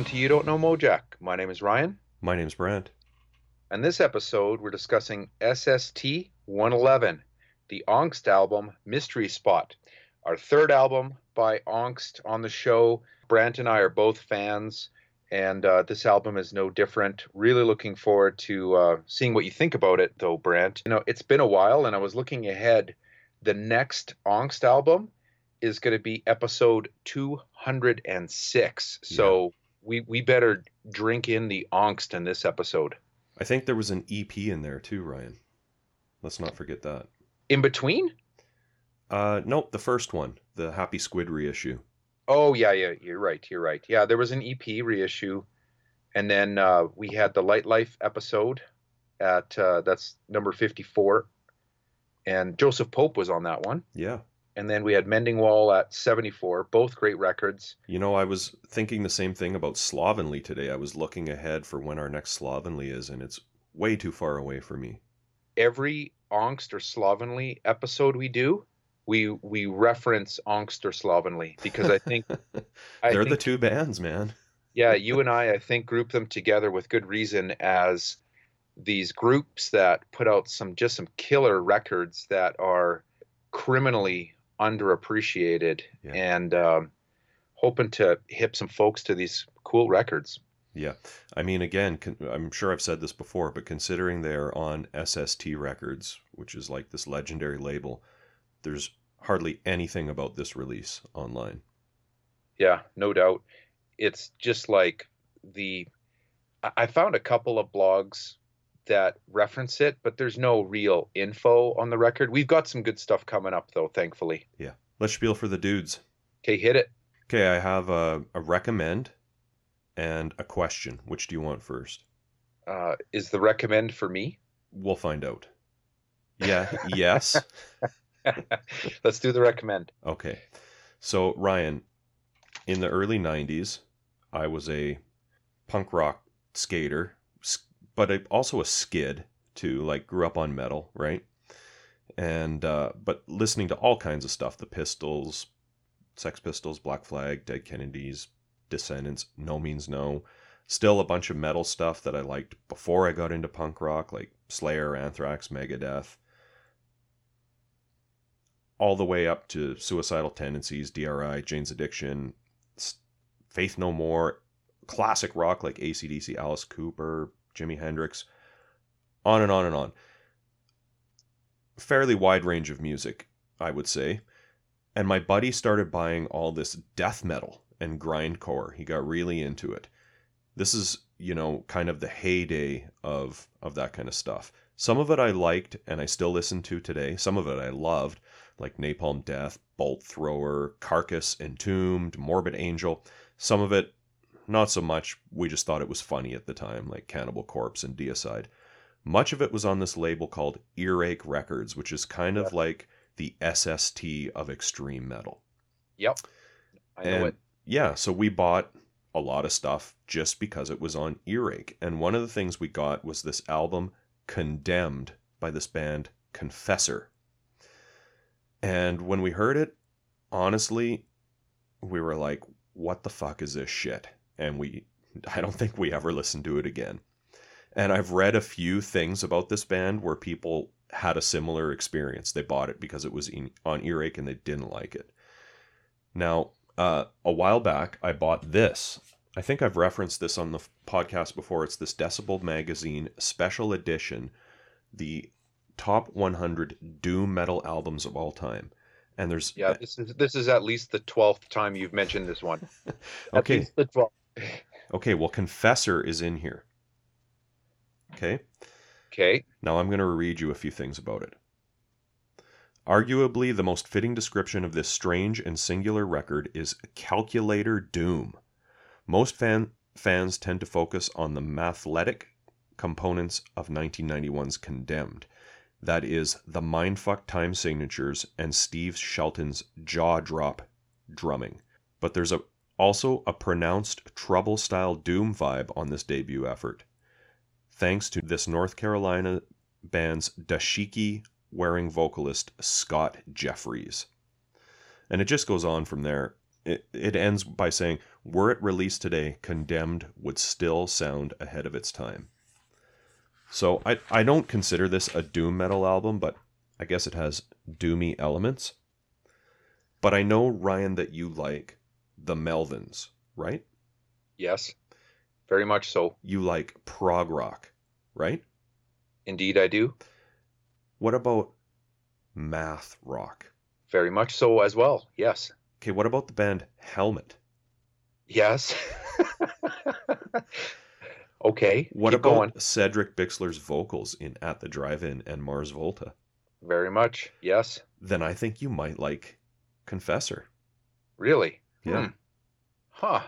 Welcome to You Don't Know Mojack. My name is Ryan, My name is Brant. and this episode we're discussing SST 111, the Angst album Mystery Spot, our third album by Angst on the show. Brant and I are both fans, and uh, this album is no different. Really looking forward to uh, seeing what you think about it, though, Brant. You know, it's been a while, and I was looking ahead. The next Angst album is going to be episode 206. So we we better drink in the angst in this episode. I think there was an EP in there too, Ryan. Let's not forget that. In between? Uh, nope, the first one, the Happy Squid reissue. Oh yeah, yeah, you're right. You're right. Yeah, there was an EP reissue, and then uh, we had the Light Life episode at uh, that's number 54, and Joseph Pope was on that one. Yeah. And then we had Mending Wall at 74, both great records. You know, I was thinking the same thing about Slovenly today. I was looking ahead for when our next Slovenly is, and it's way too far away for me. Every Angst or Slovenly episode we do, we we reference Angst or Slovenly because I think I They're think the two bands, man. Yeah, you and I, I think, group them together with good reason as these groups that put out some just some killer records that are criminally underappreciated, Yeah. and um, hoping to hip some folks to these cool records. Yeah. I mean, again, con- I'm sure I've said this before, but considering they're on SST Records, which is like this legendary label, there's hardly anything about this release online. Yeah, no doubt. It's just like the. I- I found a couple of blogs that reference it, but there's no real info on the record. We've got some good stuff coming up, though, thankfully. Yeah. Let's spiel for the dudes. Okay, hit it. Okay, I have a, a recommend and a question. Which do you want first? Uh, is the recommend for me? We'll find out. Yeah, yes. Let's do the recommend. Okay. So, Ryan, in the early 90s, I was a punk rock skater, but I- also a skid too, like grew up on metal, right? And uh but listening to all kinds of stuff, the Pistols, Sex Pistols, Black Flag, Dead Kennedys, Descendents, No Means No. Still a bunch of metal stuff that I liked before I got into punk rock, like Slayer, Anthrax, Megadeth all the way up to suicidal tendencies, DRI, Jane's Addiction, Faith No More, classic rock like ACDC, Alice Cooper, Jimi Hendrix, on and on and on. Fairly wide range of music, I would say. And my buddy started buying all this death metal and grindcore. He got really into it. This is, you know, kind of the heyday of of that kind of stuff. Some of it I liked and I still listen to today. Some of it I loved like Napalm Death, Bolt Thrower, Carcass, Entombed, Morbid Angel. Some of it, not so much. We just thought it was funny at the time, like Cannibal Corpse and Deicide. Much of it was on this label called Earache Records, which is kind of like the SST of extreme metal. Yep. I know And it. yeah, so we bought a lot of stuff just because it was on Earache. And one of the things we got was this album Condemned by this band Confessor. And when we heard it, honestly, we were like, what the fuck is this shit? And we I don't think we ever listened to it again. And I've read a few things about this band where people had a similar experience. They bought it because it was in, on Earache and they didn't like it. Now, uh, a while back, I bought this. I think I've referenced this on the podcast before. It's this Decibel Magazine special edition, the top 100 doom metal albums of all time. And there's Yeah, this is this is at least the twelfth time you've mentioned this one. At okay, least the twelfth. Okay. Well, Confessor is in here. Okay. Okay. Now I'm going to read you a few things about it. Arguably, the most fitting description of this strange and singular record is calculator doom. Most fan, fans tend to focus on the mathletic components of 1991's Condemned. That is, the mindfuck time signatures and Steve Shelton's jaw drop drumming. But there's a, also a pronounced trouble style doom vibe on this debut effort. Thanks to this North Carolina band's dashiki wearing vocalist Scott Jeffries. And it just goes on from there. it, it ends by saying, "Were it released today, Condemned would still sound ahead of its time." So I I don't consider this a doom metal album, but I guess it has doomy elements. But I know Ryan that you like the Melvins, right? Yes, very much so. You like prog rock, right? Indeed, I do. What about math rock? Very much so as well. Yes. Okay, what about the band Helmet? Yes. okay. What keep about going. Cedric Bixler's vocals in At the Drive-In and Mars Volta? Very much. Yes. Then I think you might like Confessor. Really. Yeah. Hmm. Huh.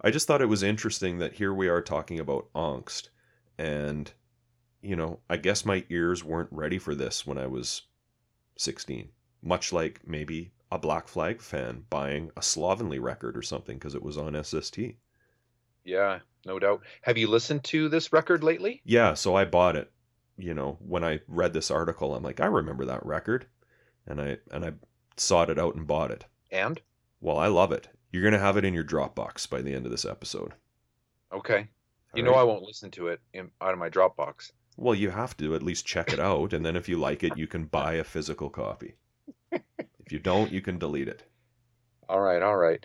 I just thought it was interesting that here we are talking about angst and you know, I guess my ears weren't ready for this when I was 16. Much like maybe a Black Flag fan buying a Slovenly record or something because it was on SST. Yeah, no doubt. Have you listened to this record lately? Yeah, so I bought it. You know, when I read this article, I'm like, I remember that record, and I and I sought it out and bought it. And? Well, I love it. You're gonna have it in your Dropbox by the end of this episode. Okay. You All know right? I won't listen to it in, out of my Dropbox. Well, you have to at least check it out, and then if you like it, you can buy a physical copy. if you don't, you can delete it. All right, all right.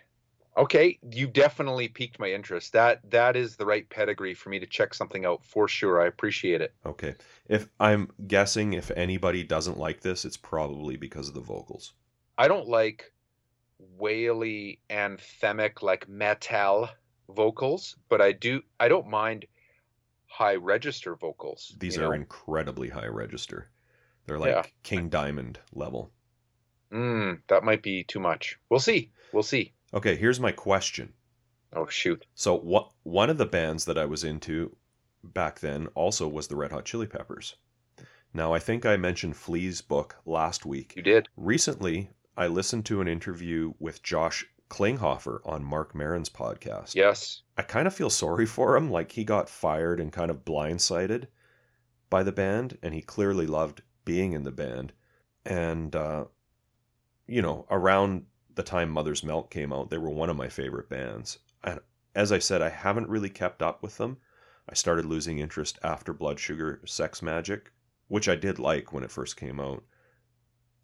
Okay, you definitely piqued my interest. That that is the right pedigree for me to check something out for sure. I appreciate it. Okay. If I'm guessing if anybody doesn't like this, it's probably because of the vocals. I don't like waily anthemic like metal vocals, but I do I don't mind high register vocals. These are know? incredibly high register. They're like Yeah. King Diamond level. Mm, that might be too much. We'll see. We'll see. Okay, here's my question. Oh shoot. So what one of the bands that I was into back then also was the Red Hot Chili Peppers. Now I think I mentioned Flea's book last week. You did. Recently, I listened to an interview with Josh Klinghoffer on Marc Maron's podcast. Yes. I kind of feel sorry for him, like he got fired and kind of blindsided by the band, and he clearly loved being in the band. And uh, you know, around the time Mother's Milk came out, they were one of my favorite bands. And as I said, I haven't really kept up with them. I started losing interest after Blood Sugar Sex Magik, which I did like when it first came out.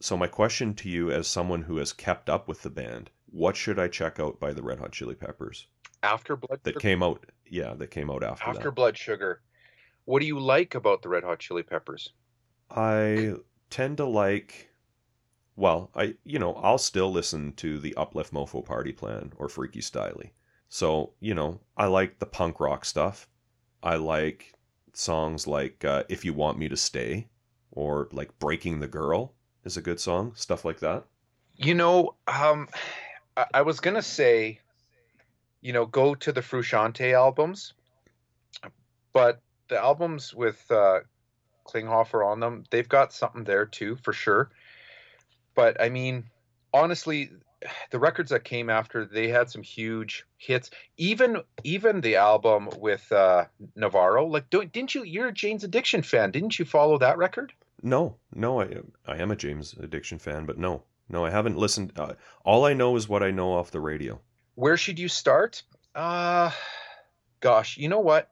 So my question to you as someone who has kept up with the band, what should I check out by the Red Hot Chili Peppers After blood that Sugar- came out yeah, that came out after, after that. blood sugar. What do you like about the Red Hot Chili Peppers? I tend to like well, I you know, I'll still listen to the Uplift Mofo Party Plan or Freaky Styley. So, you know, I like the punk rock stuff. I like songs like uh, If You Want Me to Stay or like Breaking the Girl is a good song, stuff like that. You know, um, I, I was gonna say, you know, go to the Frusciante albums, but the albums with uh, Klinghoffer on them, they've got something there too, for sure. But I mean, honestly, the records that came after, they had some huge hits. Even even the album with uh, Navarro, like, didn't you? You're a Jane's Addiction fan, didn't you follow that record? No, no, I I am a Jane's Addiction fan, but no, no, I haven't listened. Uh, all I know is what I know off the radio. Where should you start? Uh gosh, you know what?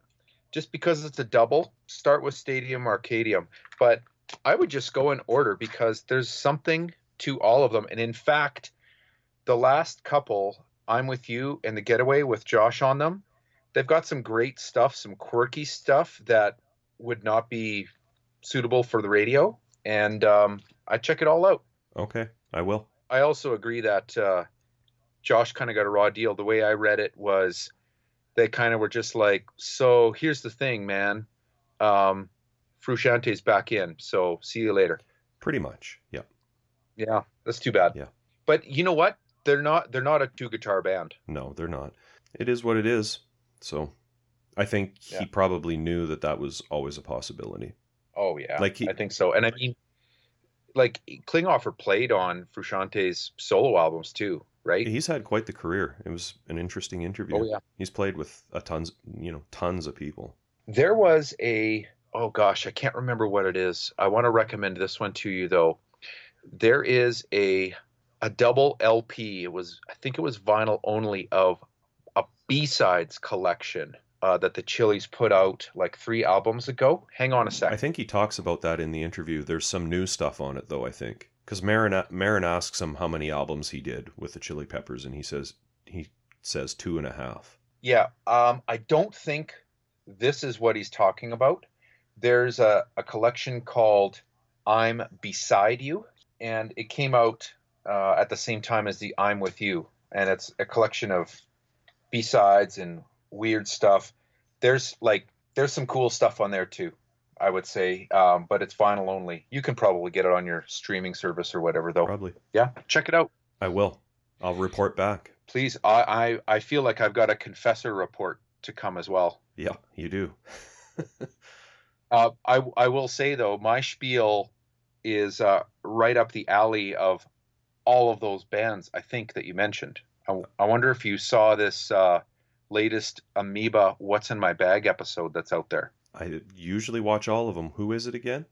Just because it's a double, start with Stadium Arcadium. But I would just go in order because there's something to all of them. And in fact, the last couple, I'm with you and the getaway with Josh on them, they've got some great stuff, some quirky stuff that would not be suitable for the radio. And um, I check it all out. Okay, I will. I also agree that uh, Josh kind of got a raw deal. The way I read it was they kind of were just like, so here's the thing, man. Um, Frusciante's back in, so see you later. Pretty much. Yeah. Yeah, that's too bad. Yeah. But you know what? They're not. They're not a two guitar band. No, they're not. It is what it is. So, I think he probably knew that that was always a possibility. Oh yeah, Like he- I think so. And I mean, like Klinghoffer played on Frusciante's solo albums too, right? He's had quite the career. It was an interesting interview. Oh yeah. He's played with a tons, you know, tons of people. There was a oh gosh, I can't remember what it is. I want to recommend this one to you though. There is a a double LP. It was, I think it was vinyl only of a B sides collection uh, that the Chili's put out like three albums ago. Hang on a sec. I think he talks about that in the interview. There's some new stuff on it, though, I think. Because Maron, Maron asks him how many albums he did with the Chili Peppers, and he says he says two and a half. Yeah, um, I don't think this is what he's talking about. There's a, a collection called I'm Beside You, and it came out uh, at the same time as the I'm With You, and it's a collection of B-sides and weird stuff. There's like there's some cool stuff on there too. I would say, um, but it's vinyl only. You can probably get it on your streaming service or whatever, though. Probably. Yeah, check it out. I will. I'll report back. Please. I I, I feel like I've got a confessor report to come as well. Yeah, you do. uh, I I will say though, my spiel is uh, right up the alley of all of those bands. I think that you mentioned. I, I wonder if you saw this uh, latest Amoeba "What's in My Bag" episode that's out there. I usually watch all of them. Who is it again?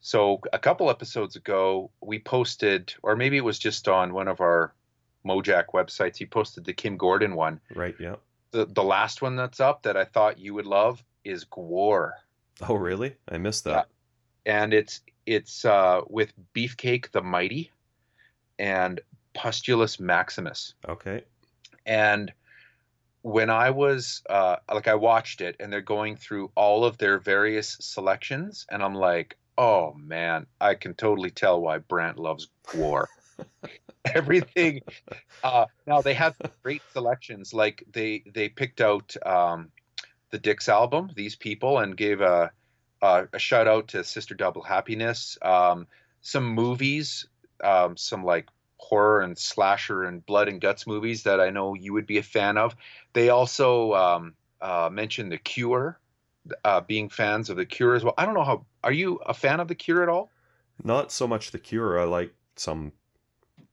So a couple episodes ago, we posted, or maybe it was just on one of our Mojack websites. He posted the Kim Gordon one. Right. Yeah. The the last one that's up that I thought you would love is Gwar. Oh, really? I missed that. Yeah. And it's it's uh, with Beefcake the Mighty and Pustulus Maximus. Okay. And when I was uh, like, I watched it and they're going through all of their various selections, and I'm like, oh man, I can totally tell why Brant loves Gwar. Everything. Uh, now they have great selections. Like they they picked out um, the Dicks album, these people, and gave a a, a shout out to Sister Double Happiness. Um, some movies, um, some like horror and slasher and blood and guts movies that I know you would be a fan of. They also um, uh, mentioned The Cure, uh, being fans of The Cure as well. I don't know how. Are you a fan of The Cure at all? Not so much The Cure. I like some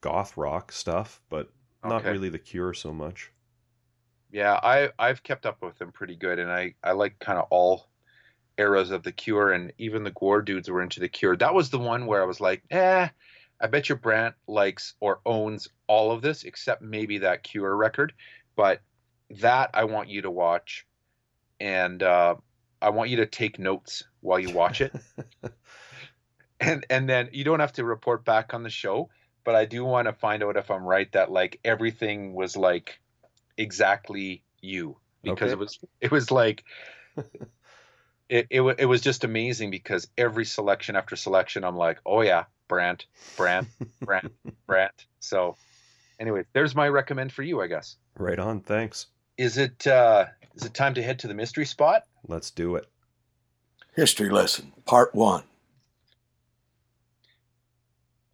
goth rock stuff, but not Okay. really The Cure so much. Yeah, I I've kept up with them pretty good, and I I like kind of all eras of the Cure, and even the Gwar dudes were into the Cure. That was the one where I was like, eh, I bet your Brant likes or owns all of this except maybe that Cure record, but that I want you to watch, and uh, I want you to take notes while you watch it, and and then you don't have to report back on the show, but I do want to find out if I'm right that like everything was like exactly you. Because Okay. it was it was like it, it it was just amazing because every selection after selection I'm like oh yeah Brant Brant Brant Brant so anyway there's my recommend for you I guess Right on. Thanks. is it uh is it time to head to the mystery spot Let's do it. History lesson, part one.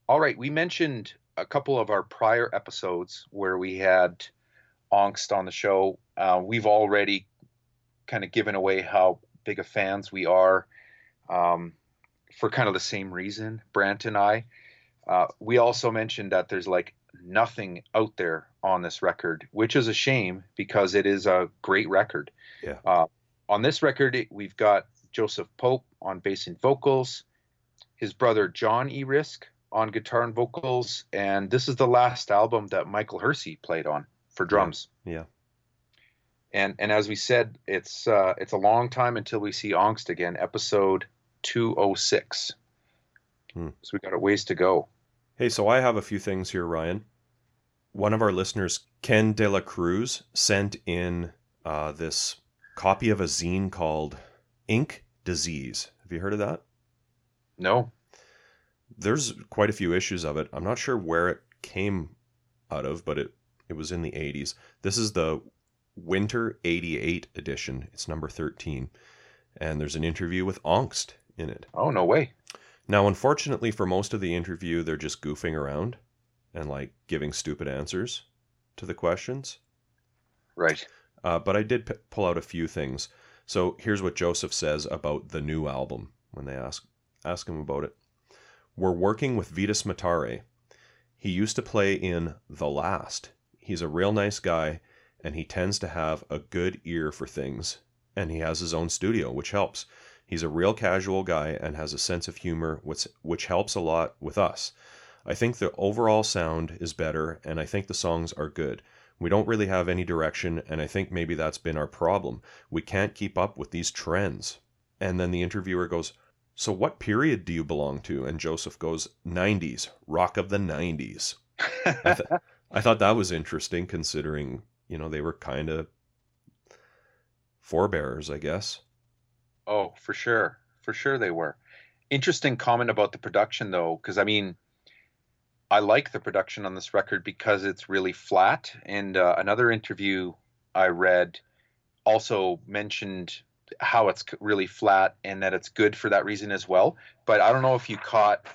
All right, we mentioned a couple of our prior episodes where we had Angst on the show. Uh, we've already kind of given away how big of fans we are um, for kind of the same reason, Brant and I. Uh, we also mentioned that there's like nothing out there on this record, which is a shame because it is a great record. Yeah. Uh, on this record, we've got Joseph Pope on bass and vocals, his brother John E. Risk on guitar and vocals, and this is the last album that Michael Hersey played on for drums. Yeah. And and as we said, it's uh, it's a long time until we see Angst again. Episode two oh six. Hmm. So we got a ways to go. Hey, so I have a few things here, Ryan. One of our listeners, Ken De La Cruz, sent in uh, this copy of a zine called Ink Disease. Have you heard of that? No. There's quite a few issues of it. I'm not sure where it came out of, but it, it was in the 80s. This is the Winter 88 edition. It's number 13. And there's an interview with Angst in it. Oh no way. Now, unfortunately, for most of the interview, they're just goofing around and like giving stupid answers to the questions. Right. Uh, but I did p- pull out a few things. So here's what Joseph says about the new album when they ask ask him about it. We're working with Vitus Matare. He used to play in The Last. He's a real nice guy, and he tends to have a good ear for things. And he has his own studio, which helps. He's a real casual guy and has a sense of humor, which which helps a lot with us. I think the overall sound is better, and I think the songs are good. We don't really have any direction, and I think maybe that's been our problem. We can't keep up with these trends. And then the interviewer goes, So what period do you belong to? And Joseph goes, 90s, rock of the 90s. I, th- I thought that was interesting considering, you know, they were kind of forebearers, I guess. Oh, for sure. For sure they were. Interesting comment about the production, though, because I mean, I like the production on this record because it's really flat. And uh, another interview I read also mentioned how it's really flat and that it's good for that reason as well. But I don't know if you caught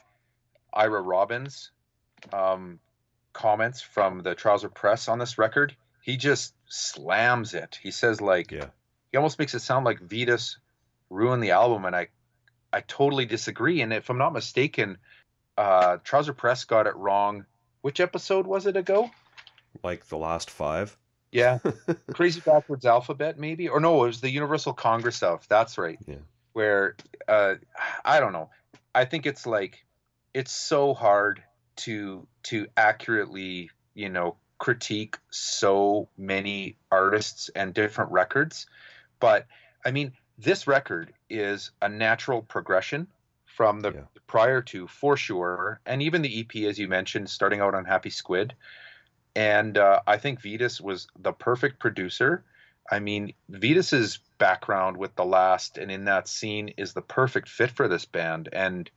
Ira Robbins' um, comments from the Trouser Press on this record. He just slams it. He says like, Yeah. he almost makes it sound like Vitus ruined the album, and I, I totally disagree. And if I'm not mistaken, uh, Trouser Press got it wrong. Which episode was it ago? Like the last five. Yeah, Crazy Backwards Alphabet, maybe, or no, it was the Universal Congress stuff. That's right. Yeah. Where, uh, I don't know. I think it's like, it's so hard to to accurately, you know, critique so many artists and different records. But I mean, this record is a natural progression from the Yeah. prior to, for sure, and even the EP, as you mentioned, starting out on Happy Squid. And uh, I think Vitus was the perfect producer. I mean, Vitus's background with the last and in that scene is the perfect fit for this band, and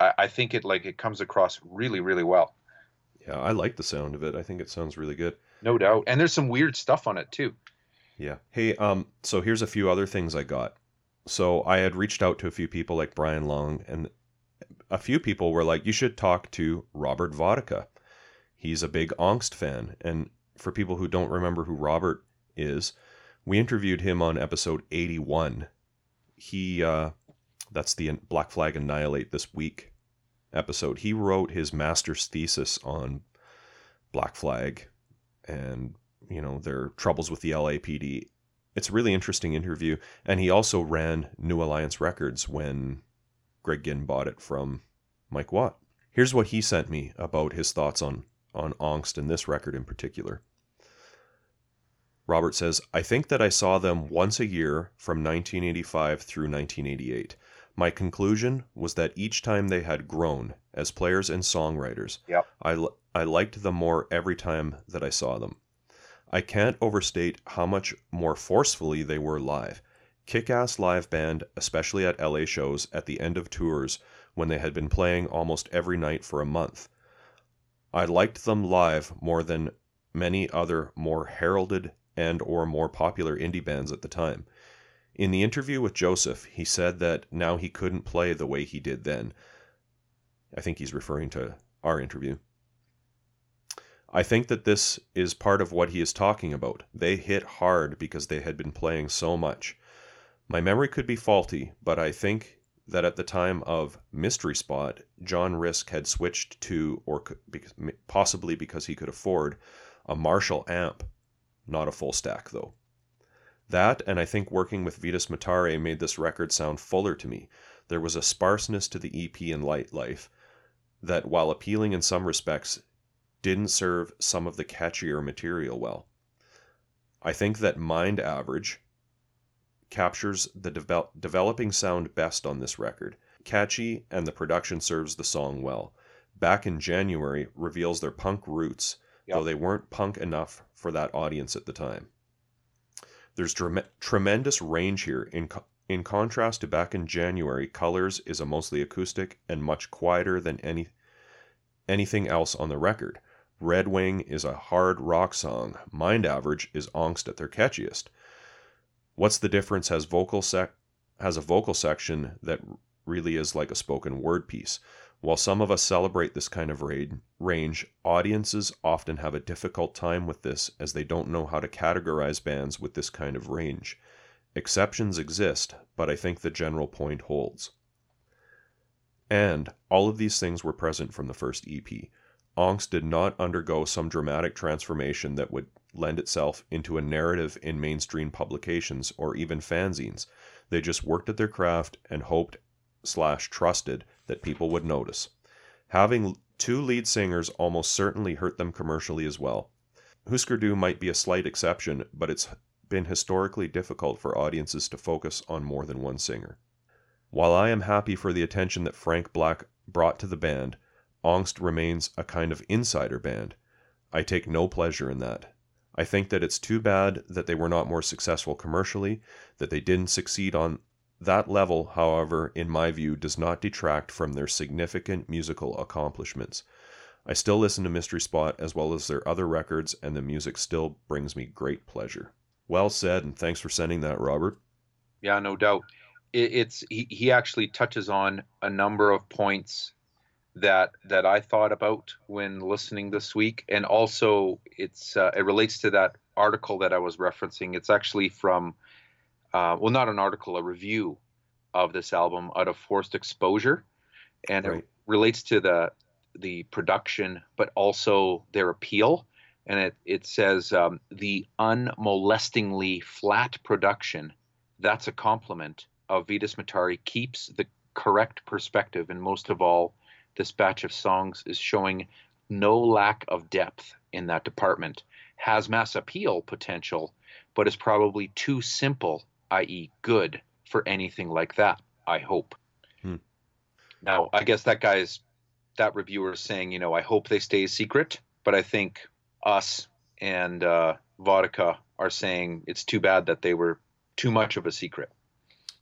I, I think it like it comes across really, really well, Yeah, I like the sound of it. I think it sounds really good. no doubt. And there's some weird stuff on it too. Yeah. Hey, um, so here's a few other things I got. So I had reached out to a few people like Brian Long, and a few people were like, you should talk to Robert Vodka. He's a big Angst fan. And for people who don't remember who Robert is, we interviewed him on episode 81. He, uh, that's the Black Flag Annihilate This Week episode. He wrote his master's thesis on Black Flag and you know their troubles with the LAPD. It's a really interesting interview, and he also ran New Alliance Records when Greg Ginn bought it from Mike Watt. Here's what he sent me about his thoughts on on Angst and this record in particular. Robert says, I think that I saw them once a year from 1985 through 1988. My conclusion was that each time they had grown as players and songwriters. Yep. I, l- I liked them more every time that I saw them. I can't overstate how much more forcefully they were live. Kick ass live band, especially at LA shows at the end of tours when they had been playing almost every night for a month. I liked them live more than many other more heralded and or more popular indie bands at the time. In the interview with Joseph, he said that now he couldn't play the way he did then. I think he's referring to our interview. I think that this is part of what he is talking about. They hit hard because they had been playing so much. My memory could be faulty, but I think that at the time of Mystery Spot, John Risk had switched to, or possibly because he could afford, a Marshall amp. Not a full stack, though. That, and I think working with Vitus Matare made this record sound fuller to me. There was a sparseness to the EP and Light Life that, while appealing in some respects, didn't serve some of the catchier material well. I think that Mind Average captures the devel- developing sound best on this record. Catchy, and the production serves the song well. Back in January reveals their punk roots, Yep. though they weren't punk enough for that audience at the time. There's trem- tremendous range here. In, co- in contrast to back in January, Colors is a mostly acoustic and much quieter than any anything else on the record. Red Wing is a hard rock song. Mind Average is angst at their catchiest. What's the difference has vocal sec has a vocal section that really is like a spoken word piece. While some of us celebrate this kind of ra- range, audiences often have a difficult time with this as they don't know how to categorize bands with this kind of range. Exceptions exist, but I think the general point holds. And all of these things were present from the first EP. Angst did not undergo some dramatic transformation that would lend itself into a narrative in mainstream publications or even fanzines. They just worked at their craft and hoped slash trusted that people would notice. Having two lead singers almost certainly hurt them commercially as well. Husker Du might be a slight exception, but it's been historically difficult for audiences to focus on more than one singer. While I am happy for the attention that Frank Black brought to the band, Angst remains a kind of insider band. I take no pleasure in that. I think that it's too bad that they were not more successful commercially, that they didn't succeed on that level, however, in my view, does not detract from their significant musical accomplishments. I still listen to Mystery Spot as well as their other records, and the music still brings me great pleasure. Well said, and thanks for sending that, Robert. Yeah, no doubt. It, it's he, he actually touches on a number of points that that I thought about when listening this week, and also it's uh, it relates to that article that I was referencing. It's actually from uh, well, not an article, a review of this album out of Forced Exposure, and right. it relates to the the production, but also their appeal. And it it says um, the unmolestingly flat production. That's a compliment of Vitus Matare keeps the correct perspective, and most of all, this batch of songs is showing no lack of depth in that department. Has mass appeal potential, but is probably too simple, i.e., good, for anything like that, I hope. Hmm. Now, I guess that guy's, that reviewer is saying, you know, I hope they stay a secret, but I think us and uh, Vodka are saying it's too bad that they were too much of a secret.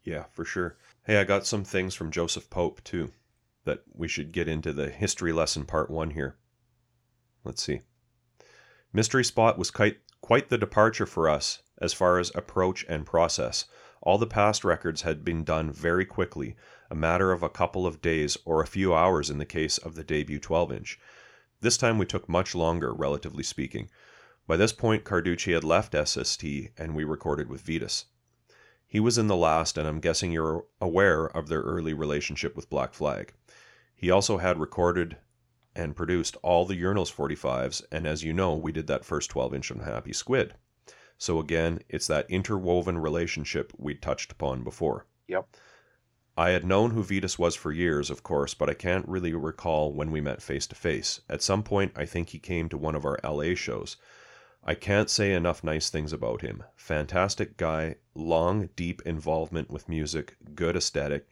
Yeah, for sure. Hey, I got some things from Joseph Pope, too that we should get into the history lesson part one here. Let's see. Mystery Spot was quite, quite the departure for us as far as approach and process. All the past records had been done very quickly, a matter of a couple of days or a few hours in the case of the debut 12 inch. This time we took much longer, relatively speaking. By this point, Carducci had left SST and we recorded with Vitus. He was in the last, and I'm guessing you're aware of their early relationship with Black Flag. He also had recorded and produced all the Urinals 45s, and as you know, we did that first 12 inch on Happy Squid. So again, it's that interwoven relationship we touched upon before. Yep. I had known who Vitus was for years, of course, but I can't really recall when we met face to face. At some point, I think he came to one of our LA shows. I can't say enough nice things about him. Fantastic guy, long, deep involvement with music, good aesthetic,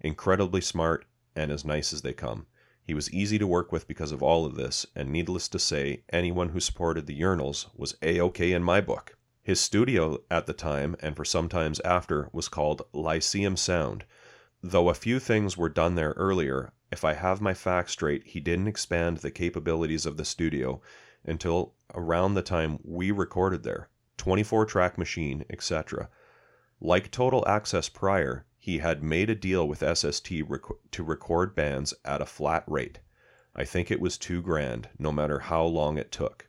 incredibly smart, and as nice as they come. He was easy to work with because of all of this, and needless to say, anyone who supported the Urinals was A OK in my book. His studio at the time, and for some times after, was called Lyceum Sound. Though a few things were done there earlier, if I have my facts straight, he didn't expand the capabilities of the studio until around the time we recorded there 24 track machine, etc. Like Total Access prior, he had made a deal with SST rec- to record bands at a flat rate. I think it was two grand, no matter how long it took.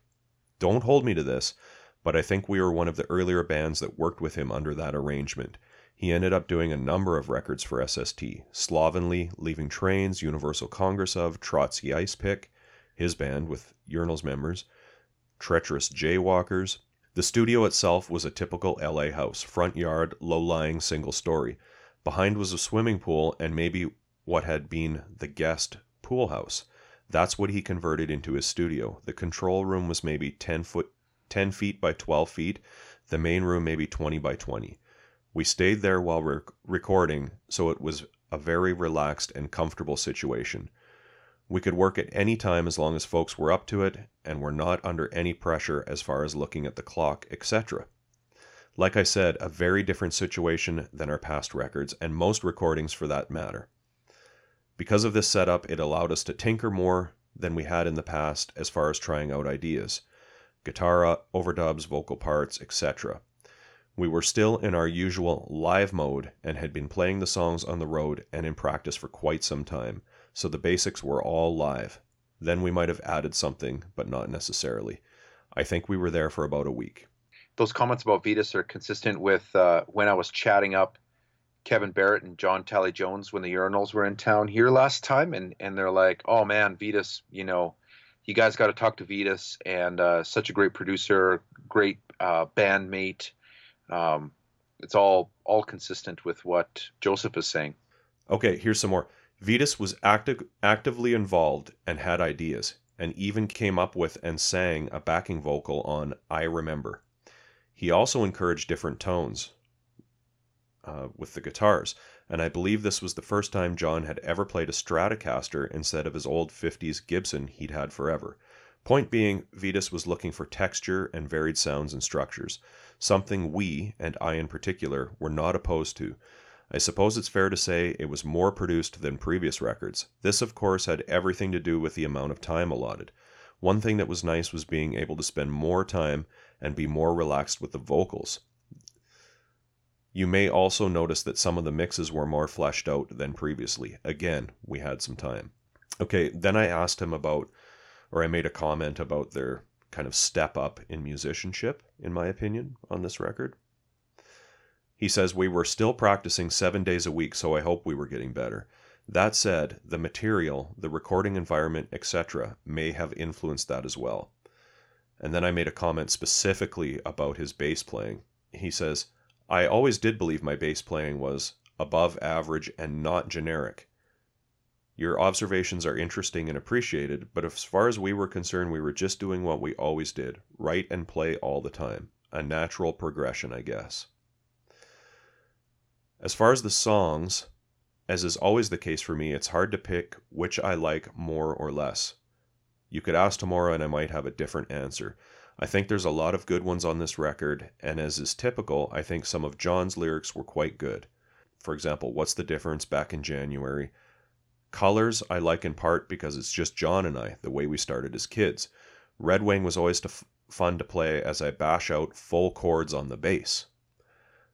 Don't hold me to this, but I think we were one of the earlier bands that worked with him under that arrangement. He ended up doing a number of records for SST Slovenly, Leaving Trains, Universal Congress of, Trotsky Ice Pick, his band with Urinals members, treacherous jaywalkers. The studio itself was a typical LA house front yard, low lying, single story. Behind was a swimming pool and maybe what had been the guest pool house. That's what he converted into his studio. The control room was maybe 10 foot 10 feet by 12 feet, the main room maybe 20 by 20. We stayed there while rec- recording, so it was a very relaxed and comfortable situation. We could work at any time as long as folks were up to it and were not under any pressure as far as looking at the clock, etc. Like I said, a very different situation than our past records, and most recordings for that matter. Because of this setup, it allowed us to tinker more than we had in the past as far as trying out ideas guitar overdubs, vocal parts, etc. We were still in our usual live mode and had been playing the songs on the road and in practice for quite some time so the basics were all live. Then we might have added something, but not necessarily. I think we were there for about a week. Those comments about Vitus are consistent with uh, when I was chatting up Kevin Barrett and John Talley-Jones when the Urinals were in town here last time, and and they're like, "Oh man, Vitus, you know, you guys got to talk to Vitus, and uh, such a great producer, great uh, bandmate." Um, it's all all consistent with what Joseph is saying. Okay, here's some more. Vitus was active, actively involved and had ideas, and even came up with and sang a backing vocal on I Remember. He also encouraged different tones uh, with the guitars, and I believe this was the first time John had ever played a Stratocaster instead of his old 50s Gibson he'd had forever. Point being, Vitus was looking for texture and varied sounds and structures, something we, and I in particular, were not opposed to. I suppose it's fair to say it was more produced than previous records. This, of course, had everything to do with the amount of time allotted. One thing that was nice was being able to spend more time and be more relaxed with the vocals. You may also notice that some of the mixes were more fleshed out than previously. Again, we had some time. Okay, then I asked him about, or I made a comment about their kind of step up in musicianship, in my opinion, on this record. He says, We were still practicing seven days a week, so I hope we were getting better. That said, the material, the recording environment, etc., may have influenced that as well. And then I made a comment specifically about his bass playing. He says, I always did believe my bass playing was above average and not generic. Your observations are interesting and appreciated, but as far as we were concerned, we were just doing what we always did write and play all the time. A natural progression, I guess. As far as the songs, as is always the case for me, it's hard to pick which I like more or less. You could ask tomorrow and I might have a different answer. I think there's a lot of good ones on this record, and as is typical, I think some of John's lyrics were quite good. For example, What's the Difference back in January? Colors I like in part because it's just John and I, the way we started as kids. Red Wing was always to f- fun to play as I bash out full chords on the bass.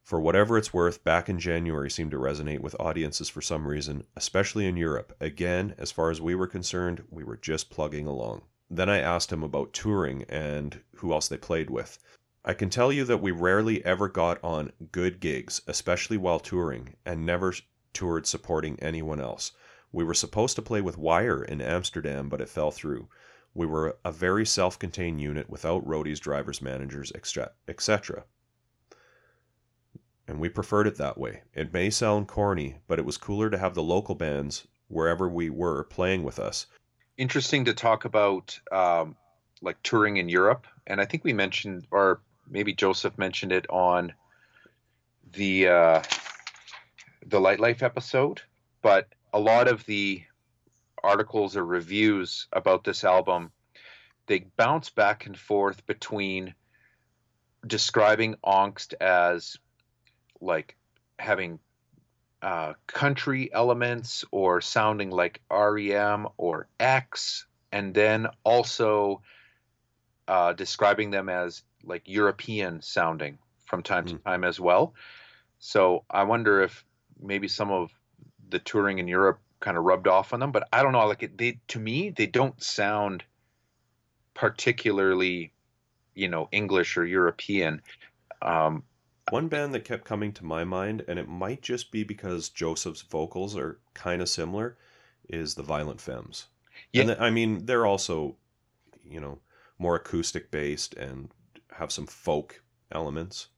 For whatever it's worth, back in January seemed to resonate with audiences for some reason, especially in Europe. Again, as far as we were concerned, we were just plugging along. Then I asked him about touring and who else they played with. I can tell you that we rarely ever got on good gigs, especially while touring, and never toured supporting anyone else. We were supposed to play with Wire in Amsterdam, but it fell through. We were a very self contained unit without roadies, drivers, managers, etc. And we preferred it that way. It may sound corny, but it was cooler to have the local bands, wherever we were, playing with us interesting to talk about um, like touring in Europe, and I think we mentioned, or maybe Joseph mentioned it on the uh, the Light Life episode. But a lot of the articles or reviews about this album, they bounce back and forth between describing Angst as like having uh, country elements or sounding like REM or X, and then also uh, describing them as like European sounding from time mm. to hmm. time as well. So I wonder if maybe some of the touring in Europe kind of rubbed off on them, but I don't know. Like it, they to me, they don't sound particularly, you know, English or European. Um, one band that kept coming to my mind, and it might just be because Joseph's vocals are kind of similar, is the Violent Femmes. Yeah. And I mean, they're also, you know, more acoustic based and have some folk elements.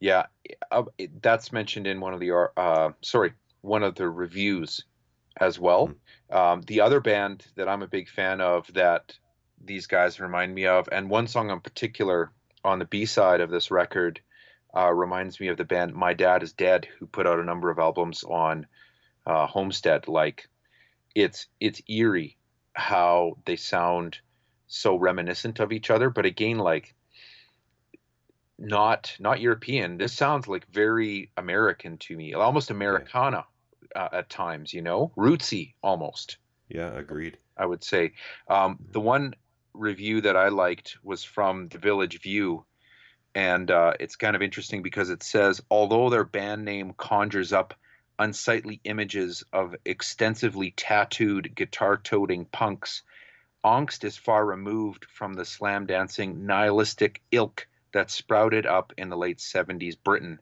Yeah, uh, that's mentioned in one of the uh, sorry, one of the reviews as well. Mm. Um, the other band that I'm a big fan of that these guys remind me of, and one song in particular on the B side of this record uh, reminds me of the band My Dad Is Dead, who put out a number of albums on uh, Homestead. Like, it's it's eerie how they sound so reminiscent of each other, but again, like not not European. This sounds like very American to me, almost Americana uh, at times. You know, rootsy almost. Yeah, agreed. I would say um, the one review that I liked was from the Village View, and uh, it's kind of interesting because it says although their band name conjures up unsightly images of extensively tattooed guitar-toting punks, Angst is far removed from the slam dancing nihilistic ilk that sprouted up in the late 70s Britain.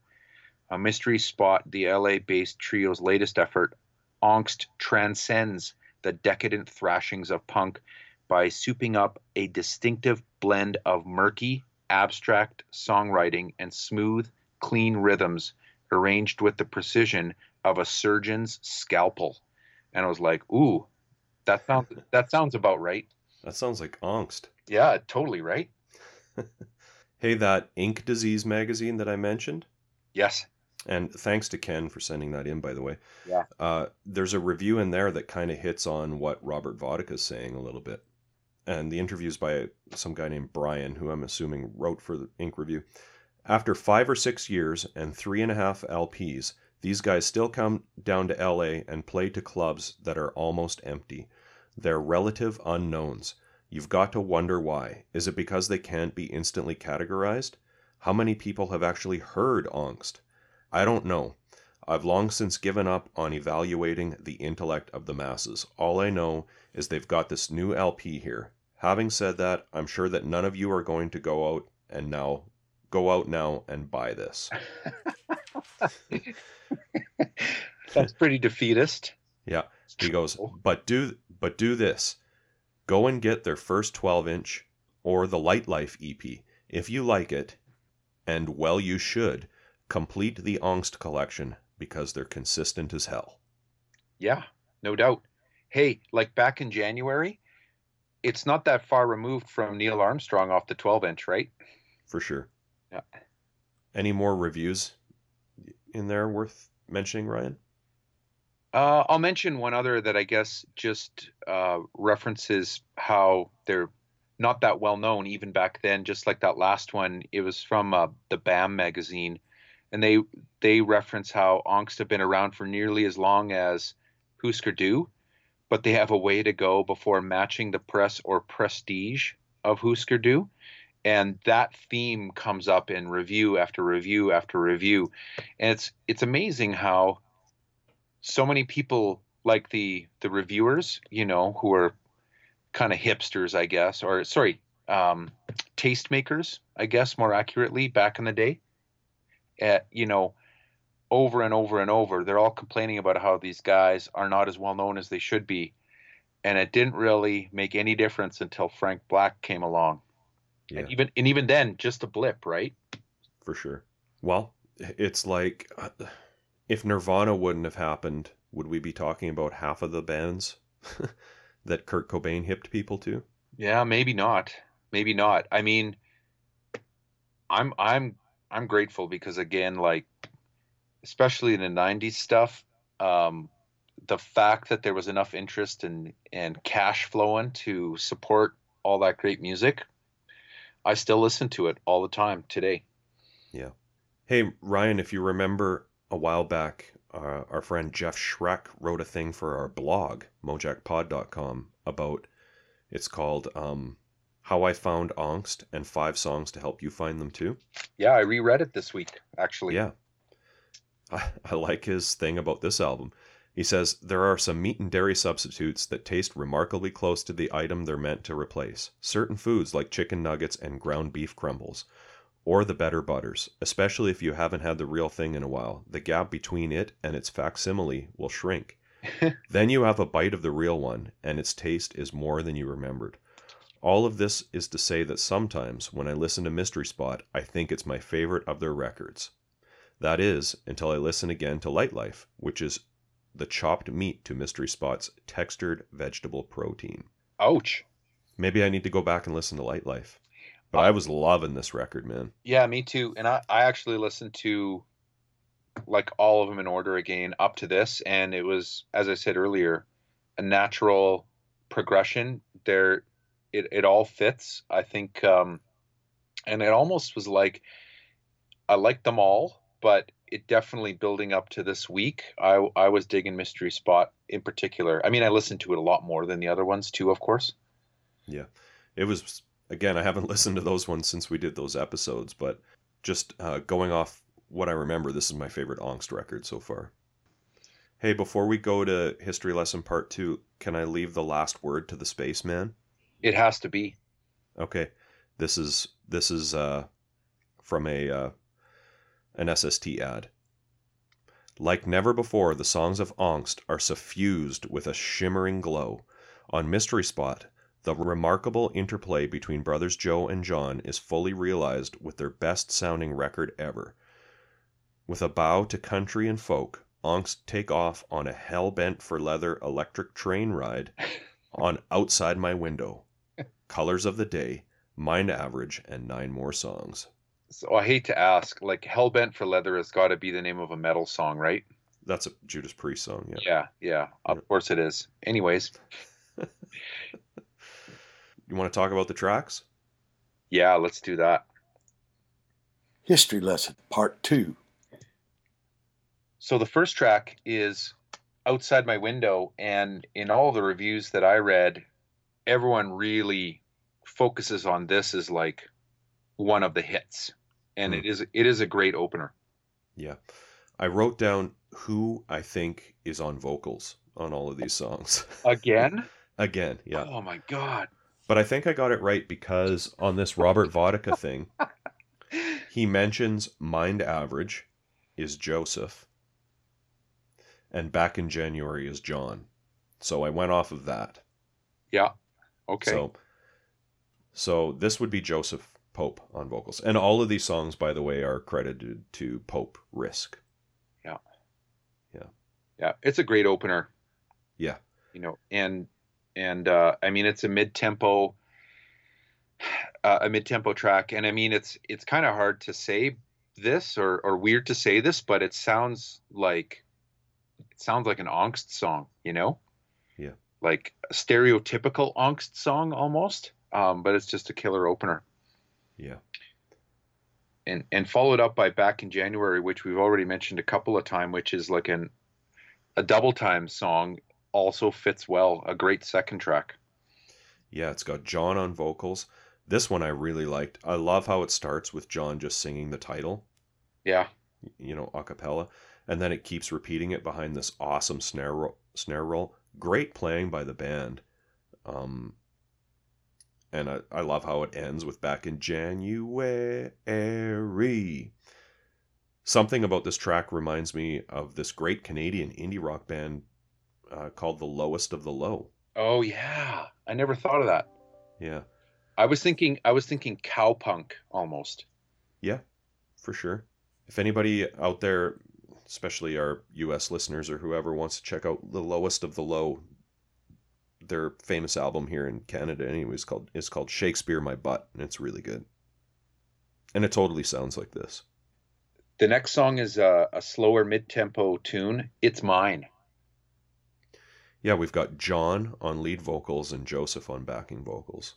A mystery spot, the LA based trio's latest effort, Angst transcends the decadent thrashings of punk by souping up a distinctive blend of murky, abstract songwriting and smooth, clean rhythms arranged with the precision of a surgeon's scalpel. And I was like, ooh, that sounds that sounds about right. That sounds like angst. Yeah, totally right. Hey, that ink disease magazine that I mentioned, Yes. and thanks to Ken for sending that in, by the way. Yeah. Uh, there's a review in there that kind of hits on what Robert Vodka is saying a little bit. And the interview's by some guy named Brian, who I'm assuming wrote for the Ink Review. After five or six years and three and a half LPs, these guys still come down to LA and play to clubs that are almost empty. They're relative unknowns. You've got to wonder why. Is it because they can't be instantly categorized? How many people have actually heard angst? I don't know. I've long since given up on evaluating the intellect of the masses. All I know is they've got this new LP here. Having said that, I'm sure that none of you are going to go out and now go out now and buy this. That's pretty defeatist. Yeah. He goes, but do but do this. Go and get their first 12 inch or the Lite Life EP. If you like it, and well you should, complete the Angst collection because they're consistent as hell. Yeah, no doubt. Hey, like back in January, it's not that far removed from Neil Armstrong off the 12 inch, right? For sure. Yeah. Any more reviews in there worth mentioning, Ryan? Uh, I'll mention one other that I guess just uh, references how they're not that well known even back then. Just like that last one, it was from uh, the BAM magazine, and they they reference how Angst have been around for nearly as long as Husker Du, but they have a way to go before matching the press or prestige of Husker Du. And that theme comes up in review after review after review, and it's it's amazing how so many people like the the reviewers, you know, who are kind of hipsters, I guess, or sorry, um, tastemakers, I guess, more accurately, back in the day. Uh, you know, over and over and over, they're all complaining about how these guys are not as well known as they should be, and it didn't really make any difference until Frank Black came along, Yeah, and even and even then, just a blip, right? for sure. Well, it's like if Nirvana wouldn't have happened, would we be talking about half of the bands that Kurt Cobain hipped people to? Yeah, maybe not. Maybe not. I mean, I'm I'm I'm grateful because again, like especially in the '90s stuff, um, the fact that there was enough interest and and cash flowing to support all that great music, I still listen to it all the time today. Yeah. Hey, Ryan, if you remember a while back, uh, our friend Jeff Schreck wrote a thing for our blog, mojackpod.com, about it's called um, How I Found Angst and Five Songs to Help You Find Them Too. Yeah, I reread it this week actually. Yeah. I, I like his thing about this album. He says there are some meat and dairy substitutes that taste remarkably close to the item they're meant to replace. Certain foods like chicken nuggets and ground beef crumbles, or the better butters, especially if you haven't had the real thing in a while. The gap between it and its facsimile will shrink. then you have a bite of the real one, and its taste is more than you remembered. All of this is to say that sometimes when I listen to Mystery Spot, I think it's my favorite of their records. That is, until I listen again to Lite Life, which is the chopped meat to Mystery Spot's textured vegetable protein. Ouch. Maybe I need to go back and listen to Lite Life. But uh, I was loving this record, man. Yeah, me too. And I, I actually listened to like all of them in order again up to this, and it was, as I said earlier, a natural progression. There, it it all fits. I think, um, and it almost was like I liked them all, but it definitely building up to this week. I I was digging Mystery Spot in particular. I mean, I listened to it a lot more than the other ones too, of course. Yeah. It was, again, I haven't listened to those ones since we did those episodes, but just uh, going off what I remember, this is my favorite Angst record so far. Hey, before we go to History Lesson Part 2, can I leave the last word to the spaceman? It has to be. Okay. This is this is uh from a uh, an SST ad. Like never before, the songs of Angst are suffused with a shimmering glow. On Mystery Spot, the remarkable interplay between brothers Joe and John is fully realized with their best sounding record ever. With a bow to country and folk, Angst take off on a hell bent for leather electric train ride on Outside My Window, Colors of the Day, Mind Average, and nine more songs. So I hate to ask, like Hellbent for Leather has got to be the name of a metal song, right? That's a Judas Priest song, yeah. Yeah, yeah. Of Yeah. course it is. Anyways, You want to talk about the tracks? yeah, let's do that. History lesson, part two. So the first track is Outside My Window, and in all the reviews that I read, everyone really focuses on this as like one of the hits. And Hmm. it is it is a great opener. Yeah. I wrote down who I think is on vocals on all of these songs. Again? Again, yeah. Oh my god. But I think I got it right because on this Robert Vodka thing, he mentions mind average is Joseph and back in January is John. So I went off of that. Yeah. Okay. So so this would be Joseph Pope on vocals. And all of these songs by the way are credited to Pope Risk. yeah, Yeah. Yeah. it's a great opener. Yeah. You know, and and uh I mean it's a mid-tempo uh, a mid-tempo track and I mean it's it's kind of hard to say this or or weird to say this, but it sounds like it sounds like an angst song, you know? Yeah. Like a stereotypical angst song almost. Um but it's just a killer opener. Yeah. and and followed up by back in January, which we've already mentioned a couple of times, which is like an a double time song, also fits well. A great second track. Yeah, it's got John on vocals. This one I really liked. I love how it starts with John just singing the title, Yeah, you know, a cappella, and then it keeps repeating it behind this awesome snare roll. Snare roll. Great playing by the band. Um, and I, I love how it ends with back in January. Something about this track reminds me of this great Canadian indie rock band uh, called The Lowest of the Low. Oh yeah, I never thought of that. Yeah. I was thinking I was thinking cowpunk almost. Yeah, for sure. If anybody out there, especially our US listeners or whoever wants to check out The Lowest of the Low, their famous album here in Canada anyways called is called Shakespeare My Butt and it's really good. And it totally sounds like this. The next song is a, a slower mid tempo tune. It's mine. Yeah, we've got John on lead vocals and Joseph on backing vocals.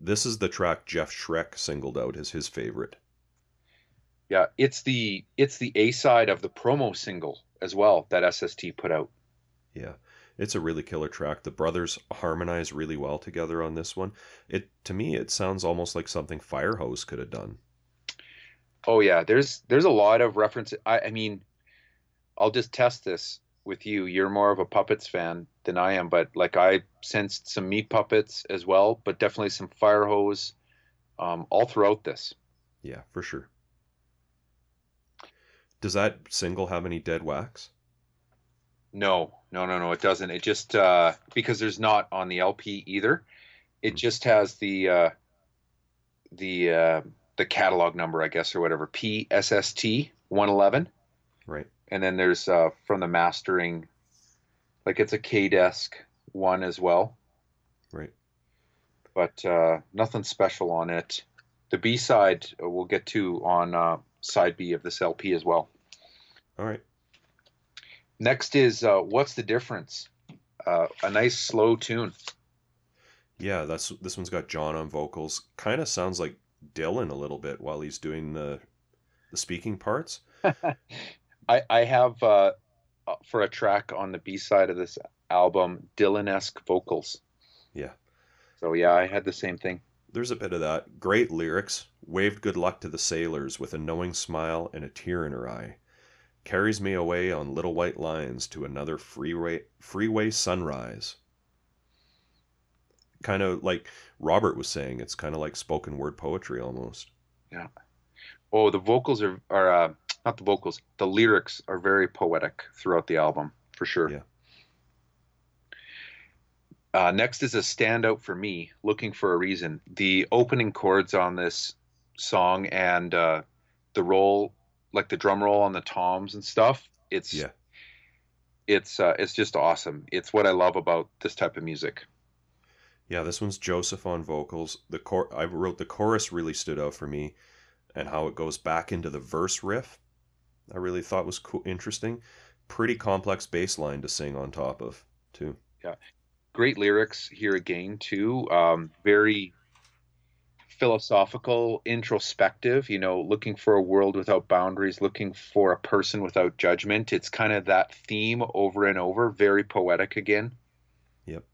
This is the track Jeff Schreck singled out as his favorite. Yeah, it's the it's the A side of the promo single as well that SST put out. Yeah. It's a really killer track. The brothers harmonize really well together on this one. It to me it sounds almost like something Firehose could have done. Oh yeah, there's there's a lot of references. I, I mean, I'll just test this with you. You're more of a puppets fan than I am, but like I sensed some meat puppets as well, but definitely some Firehose um, all throughout this. Yeah, for sure. Does that single have any dead wax? No, no, no, no, it doesn't. It just uh, because there's not on the LP either. It Hmm. just has the uh, the uh, the catalog number, I guess, or whatever. PSST 111. Right. and then there's uh, from the mastering, like it's a KDisc one as well, Right. but uh, nothing special on it. The B side uh, we'll get to on uh, side B of this LP as well. All right. Next is uh, what's the difference? Uh, a nice slow tune. Yeah, that's this one's got John on vocals. Kind of sounds like Dylan a little bit while he's doing the the speaking parts. I I have uh, uh, for a track on the B side of this album Dylan esque vocals. Yeah. So yeah, I had the same thing. There's a bit of that. Great lyrics. Waved good luck to the sailors with a knowing smile and a tear in her eye. Carries me away on little white lines to another freeway freeway sunrise. Kind of like Robert was saying, it's kind of like spoken word poetry almost. Yeah. Oh, the vocals are are uh, not the vocals. The lyrics are very poetic throughout the album, for sure. Yeah. Uh, next is a standout for me, looking for a reason. The opening chords on this song and uh, the role like the drum roll on the toms and stuff. It's Yeah. it's uh, it's just awesome. It's what I love about this type of music. Yeah, this one's Joseph on vocals. The cor- I wrote the chorus really stood out for me, and how it goes back into the verse riff. I really thought was cool, interesting. Pretty complex bass line to sing on top of too. Yeah, great lyrics here again too. Um, very philosophical, introspective. You know, looking for a world without boundaries, looking for a person without judgment. It's kind of that theme over and over. Very poetic again. Yep.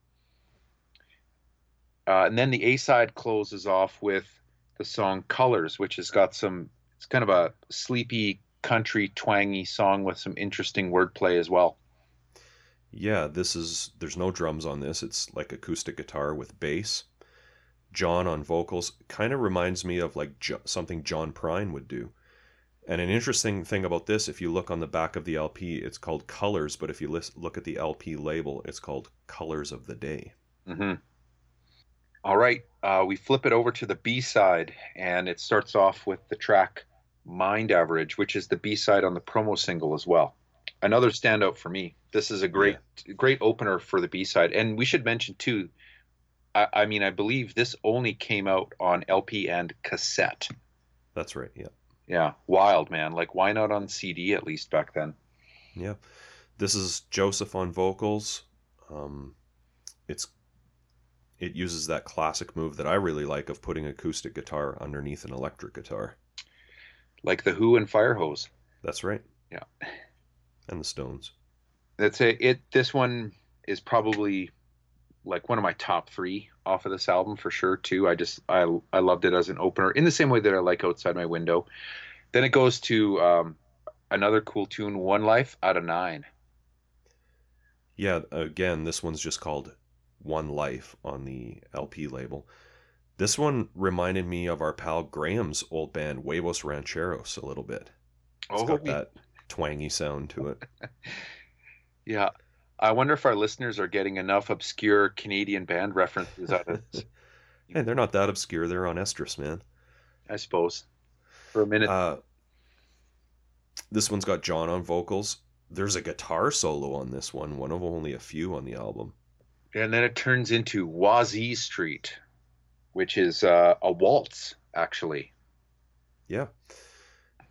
Uh, and then the A side closes off with the song Colors, which has got some, it's kind of a sleepy, country, twangy song with some interesting wordplay as well. Yeah, this is there's no drums on this. It's like acoustic guitar with bass. John on vocals kind of reminds me of like jo- something John Prine would do. And an interesting thing about this, if you look on the back of the LP, it's called Colors, but if you lis- look at the LP label, it's called Colors of the Day. hmm All right, uh, we flip it over to the B side, and it starts off with the track Mind Average, which is the B side on the promo single as well. Another standout for me. This is a great, great opener for the B side, and we should mention too. I, I mean, I believe this only came out on LP and cassette. That's right. Yeah. Yeah, wild man. Like, why not on CD at least back then? Yeah. This is Joseph on vocals. Um, it's it uses that classic move that I really like of putting acoustic guitar underneath an electric guitar. Like the Who and Firehose. That's right. Yeah. And the Stones. That's it. It this one is probably like one of my top three off of this album for sure too. I just I I loved it as an opener in the same way that I like Outside My Window. Then it goes to um, another cool tune, One Life out of Nine. Yeah, again, this one's just called One Life on the LP label. This one reminded me of our pal Graham's old band, Huevos Rancheros, a little bit. It's got yeah. that twangy sound to it. yeah. I wonder if our listeners are getting enough obscure Canadian band references out of this. Hey, they're not that obscure. They're on Estrus, man. I suppose. For a minute, Uh, this one's got John on vocals. There's a guitar solo on this one, one of only a few on the album. and then it turns into Wazee Street, which is uh, a waltz, actually. Yeah.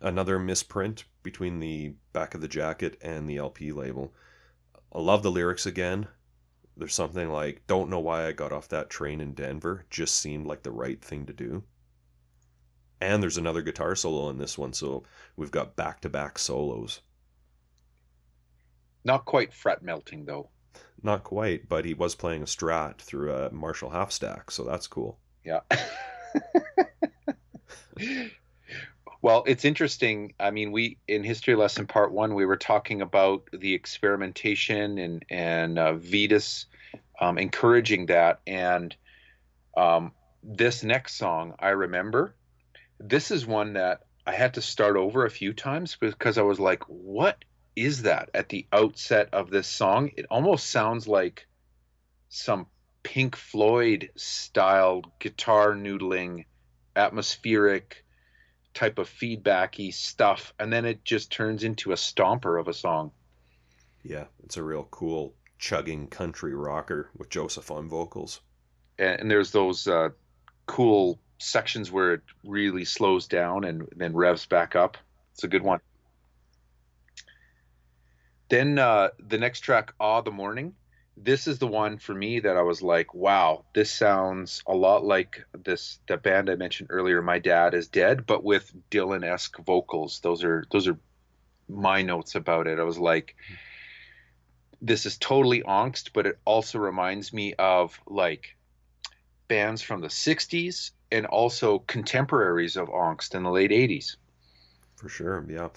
Another misprint between the back of the jacket and the LP label. I love the lyrics again. There's something like, don't know why I got off that train in Denver, just seemed like the right thing to do. And there's another guitar solo in this one, so we've got back to back solos. Not quite fret melting, though. Not quite, but he was playing a strat through a Marshall half stack, so that's cool. Yeah. well, it's interesting. I mean, we in history lesson part one, we were talking about the experimentation and and uh, Vitus um, encouraging that, and um, this next song, I remember. This is one that I had to start over a few times because I was like, "What is that?" At the outset of this song, it almost sounds like some Pink Floyd style guitar noodling, atmospheric type of feedbacky stuff, and then it just turns into a stomper of a song. Yeah, it's a real cool chugging country rocker with Joseph on vocals. And, and there's those uh, cool sections where it really slows down and then revs back up. It's a good one. Then uh, the next track, "Ah the Morning." This is the one for me that I was like, "Wow, this sounds a lot like this the band I mentioned earlier, My Dad Is Dead, but with Dylan-esque vocals." Those are those are my notes about it. I was like, "This is totally angst, but it also reminds me of like bands from the '60s and also contemporaries of angst in the late '80s." For sure, yeah.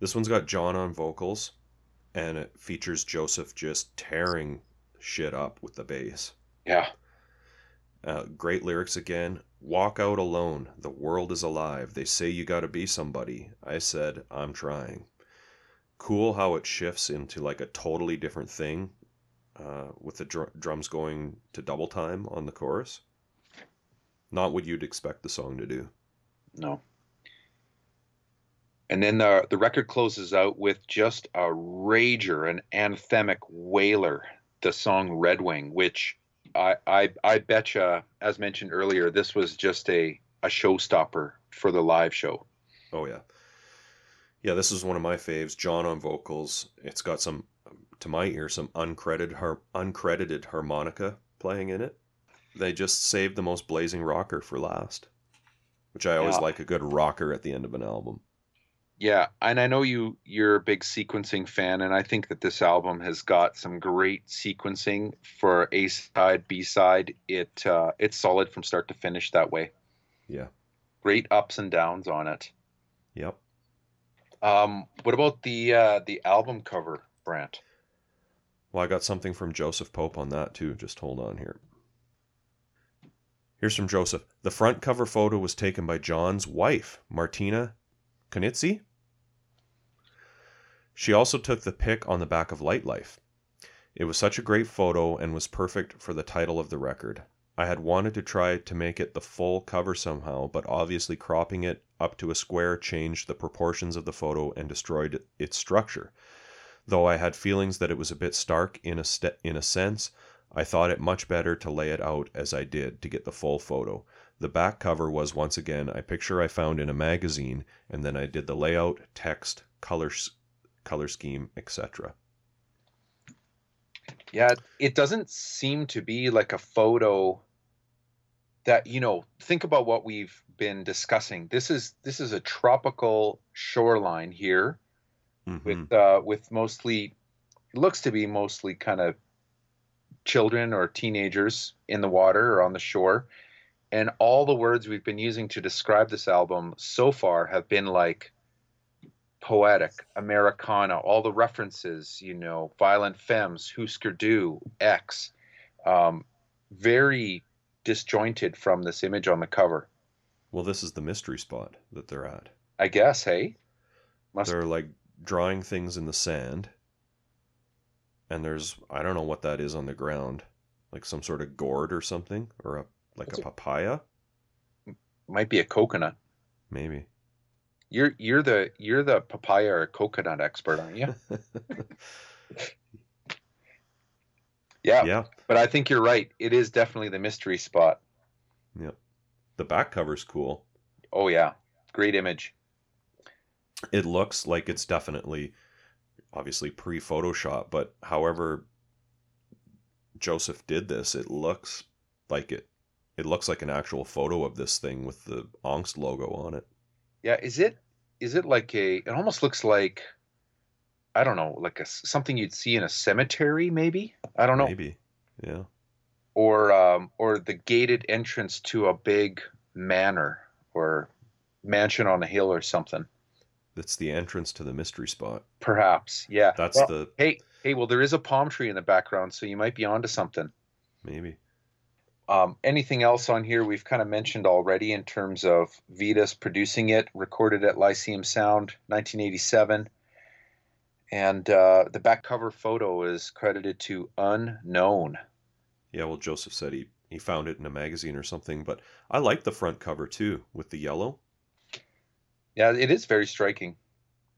This one's got John on vocals, and it features Joseph just tearing shit up with the bass. Yeah. Uh, great lyrics again. Walk out alone. The world is alive. They say you gotta be somebody. I said, I'm trying. Cool how it shifts into like a totally different thing uh, with the dr- drums going to double time on the chorus. Not what you'd expect the song to do. No. And then the the record closes out with just a rager, an anthemic wailer, the song Red Wing, which I I I betcha, as mentioned earlier, this was just a a showstopper for the live show. Oh yeah, yeah. This is one of my faves. John on vocals. It's got some, to my ear, some uncredited har- uncredited harmonica playing in it. They just saved the most blazing rocker for last, which I always Yeah. like a good rocker at the end of an album. Yeah, and I know you you're a big sequencing fan, and I think that this album has got some great sequencing for A side, B side. It uh, it's solid from start to finish that way. Yeah. Great ups and downs on it. Yep. Um, what about the uh, the album cover, Brant? Well, I got something from Joseph Pope on that too. Just hold on here. Here's from Joseph. The front cover photo was taken by John's wife, Martina Konitzi. She also took the pic on the back of Lite Life. It was such a great photo and was perfect for the title of the record. I had wanted to try to make it the full cover somehow, but obviously cropping it up to a square changed the proportions of the photo and destroyed its structure. Though I had feelings that it was a bit stark in a in a sense, I thought it much better to lay it out as I did to get the full photo. The back cover was once again a picture I found in a magazine, and then I did the layout, text, color, color scheme, etc. Yeah, it doesn't seem to be like a photo that you know. Think about what we've been discussing. This is this is a tropical shoreline here Mhm. with uh, with mostly it looks to be mostly kind of children or teenagers in the water or on the shore and all the words we've been using to describe this album so far have been like poetic americana all the references you know violent femmes husker du x um, very disjointed from this image on the cover Well, this is the mystery spot that they're at. i guess hey must They're like drawing things in the sand, and there's I don't know what that is on the ground, like some sort of gourd or something, or a like a a- papaya, might be a coconut maybe. You're you're the you're the papaya or coconut expert, aren't you? Yeah, yeah, but I think you're right. It is definitely the mystery spot. Yep. The back cover's cool. Oh yeah, great image. It looks like it's definitely, obviously pre Photoshop, but however Joseph did this, it looks like it. It looks like an actual photo of this thing with the Angst logo on it. Yeah, is it is it like a? It almost looks like I don't know, like a something you'd see in a cemetery, maybe. I don't know, Maybe, yeah. or um, or the gated entrance to a big manor or mansion on a hill or something. That's the entrance to the mystery spot. Perhaps, yeah. That's Well, the Hey, hey, well, there is a palm tree in the background, so you might be onto something. maybe. Um, anything else on here we've kind of mentioned already in terms of Vitus producing it, recorded at Lyceum Sound, 1987. And uh, the back cover photo is credited to Unknown. Yeah, well, Joseph said he, he found it in a magazine or something, but I like the front cover too with the yellow. Yeah, it is very striking.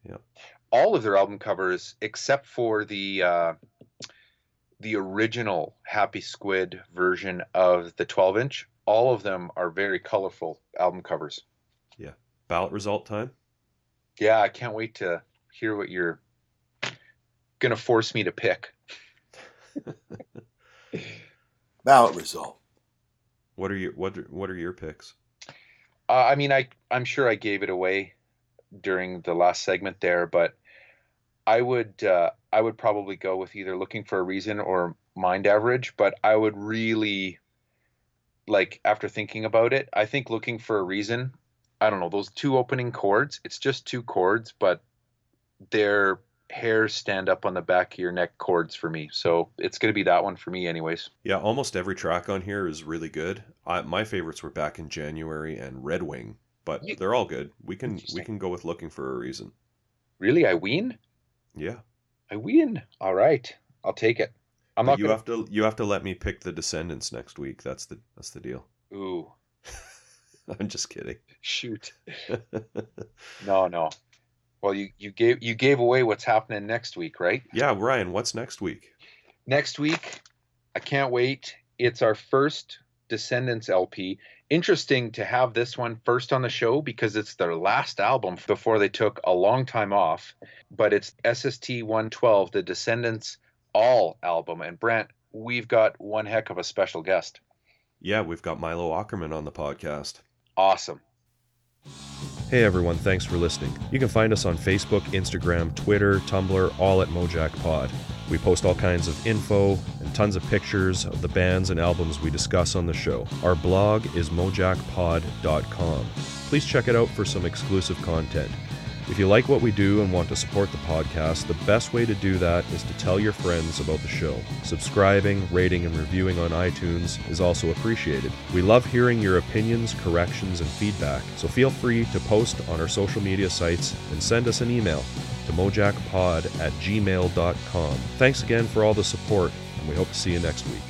Yeah. All of their album covers, except for the uh, the original Happy Squid version of the 12 inch, all of them are very colorful album covers. Yeah. Ballot result time. Yeah, I can't wait to hear what you're gonna force me to pick. Ballot result. What are your what are, what are your picks? Uh, I mean, I I'm sure I gave it away during the last segment there, but I would uh, I would probably go with either looking for a reason or mind average. But I would really like after thinking about it, I think looking for a reason. I don't know those two opening chords. It's just two chords, but their hairs stand up on the back of your neck chords for me. So it's gonna be that one for me, anyways. Yeah, almost every track on here is really good. I, my favorites were back in January and Red Wing, but You- they're all good. We can we can go with looking for a reason. Really, I win. Yeah, I win. All right, I'll take it. I'm but not you gonna. have to you have to let me pick the Descendents next week. That's the that's the deal. Ooh, I'm just kidding. shoot. No, no. Well, you, you gave you gave away what's happening next week, right? Yeah, Ryan, what's next week? Next week, I can't wait. It's our first Descendents LP. Interesting to have this one first on the show because it's their last album before they took a long time off. But it's SST 112, the Descendents All album. And Brant, we've got one heck of a special guest. Yeah, we've got Milo Aukerman on the podcast. Awesome. Hey everyone, thanks for listening. You can find us on Facebook, Instagram, Twitter, Tumblr, all at Mojack Pod. We post all kinds of info and tons of pictures of the bands and albums we discuss on the show. Our blog is mojackpod.com. Please check it out for some exclusive content. If you like what we do and want to support the podcast, the best way to do that is to tell your friends about the show. Subscribing, rating, and reviewing on iTunes is also appreciated. We love hearing your opinions, corrections, and feedback, so feel free to post on our social media sites and send us an email to mojackpod at gmail.com. Thanks again for all the support, and we hope to see you next week.